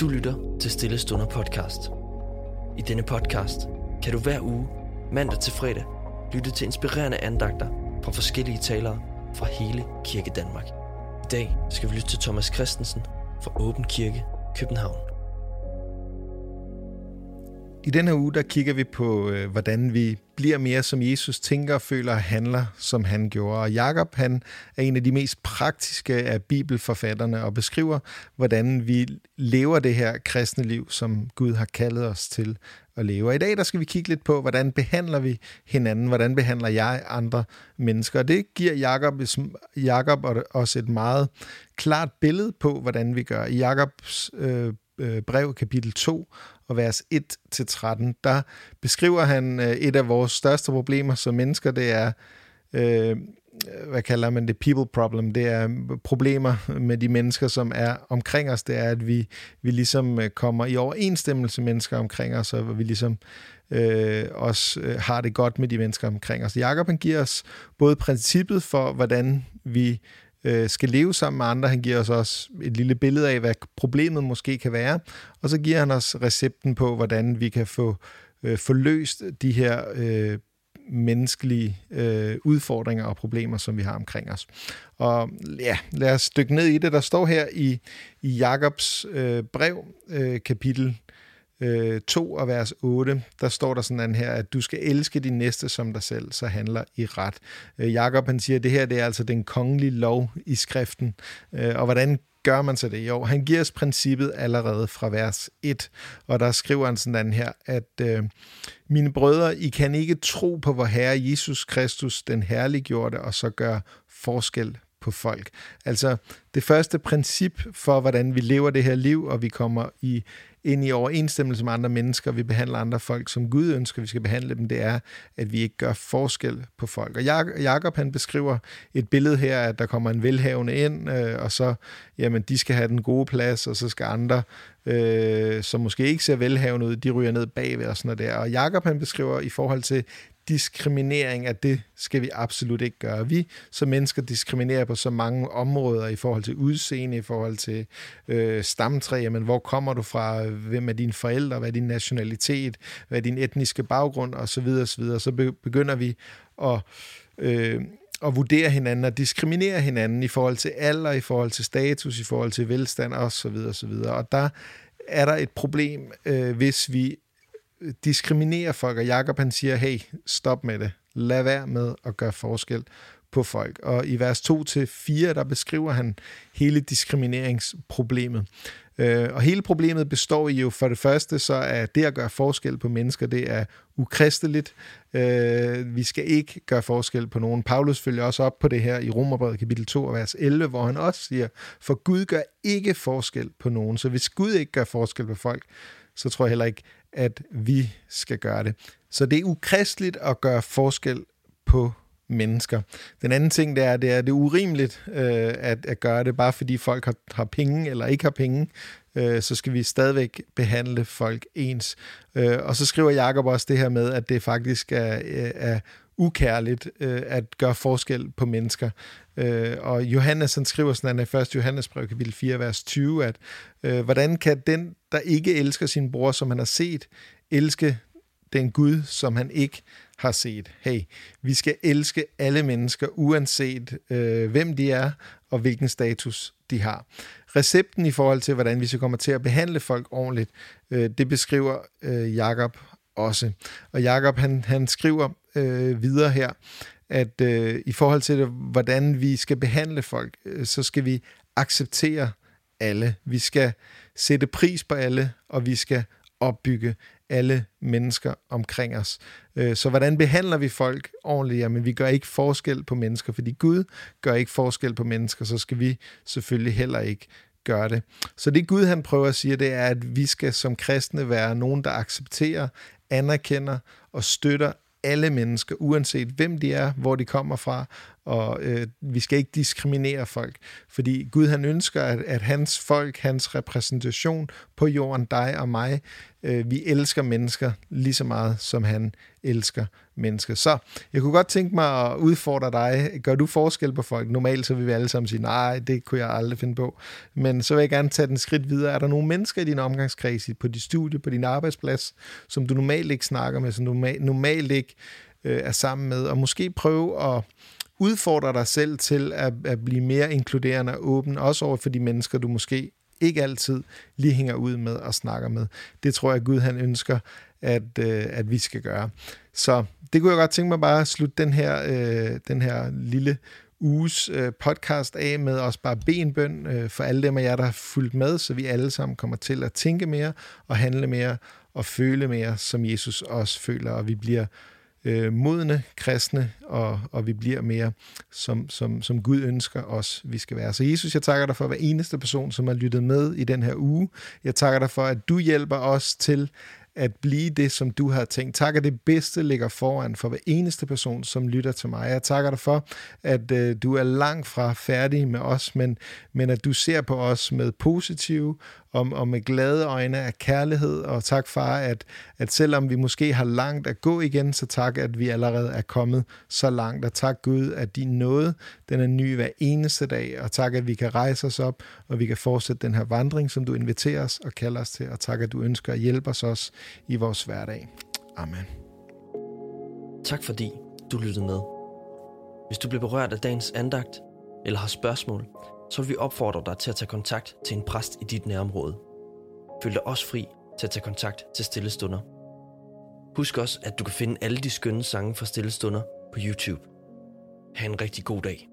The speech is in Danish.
Du lytter til Stille Stunder podcast. I denne podcast kan du hver uge, mandag til fredag, lytte til inspirerende andagter fra forskellige talere fra hele Kirke Danmark. I dag skal vi lytte til Thomas Christensen fra Åben Kirke, København. I denne uge, der kigger vi på, øh, hvordan vi bliver mere som Jesus tænker, føler og handler, som han gjorde. Og Jakob, han er en af de mest praktiske af bibelforfatterne og beskriver, hvordan vi lever det her kristne liv, som Gud har kaldet os til at leve. Og i dag, der skal vi kigge lidt på, hvordan behandler vi hinanden, hvordan behandler jeg andre mennesker. Og det giver Jakob, Jakob også et meget klart billede på, hvordan vi gør. I Jakobs øh, øh brev, kapitel 2 og vers 1-13, der beskriver han øh, et af vores største problemer som mennesker, det er, øh, hvad kalder man det, people problem, det er problemer med de mennesker, som er omkring os, det er, at vi, vi ligesom øh, kommer i overensstemmelse med mennesker omkring os, og vi ligesom øh, også øh, har det godt med de mennesker omkring os. Jakob han giver os både princippet for, hvordan vi øh, skal leve sammen med andre. Han giver os også et lille billede af, hvad problemet måske kan være. Og så giver han os recepten på, hvordan vi kan få øh, forløst de her øh, menneskelige øh, udfordringer og problemer, som vi har omkring os. Og ja, lad os dykke ned i det. Der står her i, i Jakobs øh, brev, øh, kapitel Øh, 2 og vers 8, der står der sådan her, at du skal elske din næste som dig selv, så handler i ret. Øh, Jakob han siger, at det her det er altså den kongelige lov i skriften. Øh, og hvordan gør man så det? Jo, han giver os princippet allerede fra vers 1, og der skriver han sådan her, at øh, mine brødre, I kan ikke tro på vor Herre Jesus Kristus, den herliggjorte, og så gøre forskel på folk. Altså det første princip for, hvordan vi lever det her liv, og vi kommer i ind i overensstemmelse med andre mennesker, vi behandler andre folk, som Gud ønsker, vi skal behandle dem, det er, at vi ikke gør forskel på folk. Og Jakob han beskriver et billede her, at der kommer en velhavende ind, øh, og så, jamen, de skal have den gode plads, og så skal andre, øh, som måske ikke ser velhavende ud, de ryger ned bagved og sådan noget der. Og Jakob han beskriver i forhold til diskriminering, at det skal vi absolut ikke gøre. Vi som mennesker diskriminerer på så mange områder i forhold til udseende, i forhold til øh, stamtræ, men hvor kommer du fra, hvem er dine forældre, hvad er din nationalitet, hvad er din etniske baggrund osv. osv. Så begynder vi at øh, at vurdere hinanden og diskriminere hinanden i forhold til alder, i forhold til status, i forhold til velstand osv. osv. Og der er der et problem, øh, hvis vi diskriminerer folk, og Jacob han siger, hey, stop med det. Lad være med at gøre forskel på folk. Og i vers 2-4, der beskriver han hele diskrimineringsproblemet. Øh, og hele problemet består i jo for det første, så er det at gøre forskel på mennesker, det er ukristeligt. Øh, vi skal ikke gøre forskel på nogen. Paulus følger også op på det her i Romerbrevet kapitel 2, vers 11, hvor han også siger, for Gud gør ikke forskel på nogen. Så hvis Gud ikke gør forskel på folk, så tror jeg heller ikke, at vi skal gøre det. Så det er ukristeligt at gøre forskel på mennesker. Den anden ting, det er, det er, det er urimeligt øh, at, at gøre det, bare fordi folk har, har penge eller ikke har penge, øh, så skal vi stadigvæk behandle folk ens. Øh, og så skriver Jakob også det her med, at det faktisk er, øh, er ukærligt øh, at gøre forskel på mennesker. Øh, og Johannes han skriver sådan i 1. Johannes brev, kapitel 4, vers 20, at øh, hvordan kan den, der ikke elsker sin bror, som han har set, elske den Gud, som han ikke har set. Hey, vi skal elske alle mennesker, uanset øh, hvem de er og hvilken status de har. Recepten i forhold til, hvordan vi så kommer til at behandle folk ordentligt, øh, det beskriver øh, Jakob også. Og Jakob han, han skriver øh, videre her, at øh, i forhold til, hvordan vi skal behandle folk, øh, så skal vi acceptere alle. Vi skal sætte pris på alle, og vi skal opbygge alle mennesker omkring os. Øh, så hvordan behandler vi folk ordentligt? Jamen, vi gør ikke forskel på mennesker, fordi Gud gør ikke forskel på mennesker, så skal vi selvfølgelig heller ikke gøre det. Så det Gud han prøver at sige, det er, at vi skal som kristne være nogen, der accepterer, anerkender og støtter alle mennesker, uanset hvem de er, hvor de kommer fra, og øh, vi skal ikke diskriminere folk, fordi Gud han ønsker, at, at hans folk, hans repræsentation på jorden, dig og mig, øh, vi elsker mennesker lige så meget, som han elsker mennesker. Så jeg kunne godt tænke mig at udfordre dig. Gør du forskel på folk? Normalt så vil vi alle sammen sige, nej, det kunne jeg aldrig finde på. Men så vil jeg gerne tage den skridt videre. Er der nogle mennesker i din omgangskreds, på dit studie, på din arbejdsplads, som du normalt ikke snakker med, som du normalt ikke øh, er sammen med, og måske prøve at udfordre dig selv til at, at blive mere inkluderende og åben, også over for de mennesker, du måske ikke altid lige hænger ud med og snakker med. Det tror jeg, Gud han ønsker, at, øh, at vi skal gøre. Så det kunne jeg godt tænke mig bare at slutte den her, øh, den her lille uges øh, podcast af med også bare benbøn øh, for alle dem af jer, der har fulgt med, så vi alle sammen kommer til at tænke mere og handle mere og føle mere, som Jesus også føler, og vi bliver øh, modne kristne, og, og vi bliver mere, som, som, som Gud ønsker os, vi skal være. Så Jesus, jeg takker dig for hver eneste person, som har lyttet med i den her uge. Jeg takker dig for, at du hjælper os til at blive det, som du har tænkt. Tak, at det bedste ligger foran for hver eneste person, som lytter til mig. Jeg takker dig for, at øh, du er langt fra færdig med os, men, men at du ser på os med positive og, og med glade øjne af kærlighed. Og tak, far, at, at selvom vi måske har langt at gå igen, så tak, at vi allerede er kommet så langt. Og tak, Gud, at din nåde, den er ny hver eneste dag. Og tak, at vi kan rejse os op, og vi kan fortsætte den her vandring, som du inviterer os og kalder os til. Og tak, at du ønsker at hjælpe os også i vores hverdag. Amen. Tak fordi du lyttede med. Hvis du blev berørt af dagens andagt, eller har spørgsmål, så vil vi opfordre dig til at tage kontakt til en præst i dit nærområde. Føl dig også fri til at tage kontakt til Stille Stunder. Husk også, at du kan finde alle de skønne sange fra Stille Stunder på YouTube. Ha' en rigtig god dag.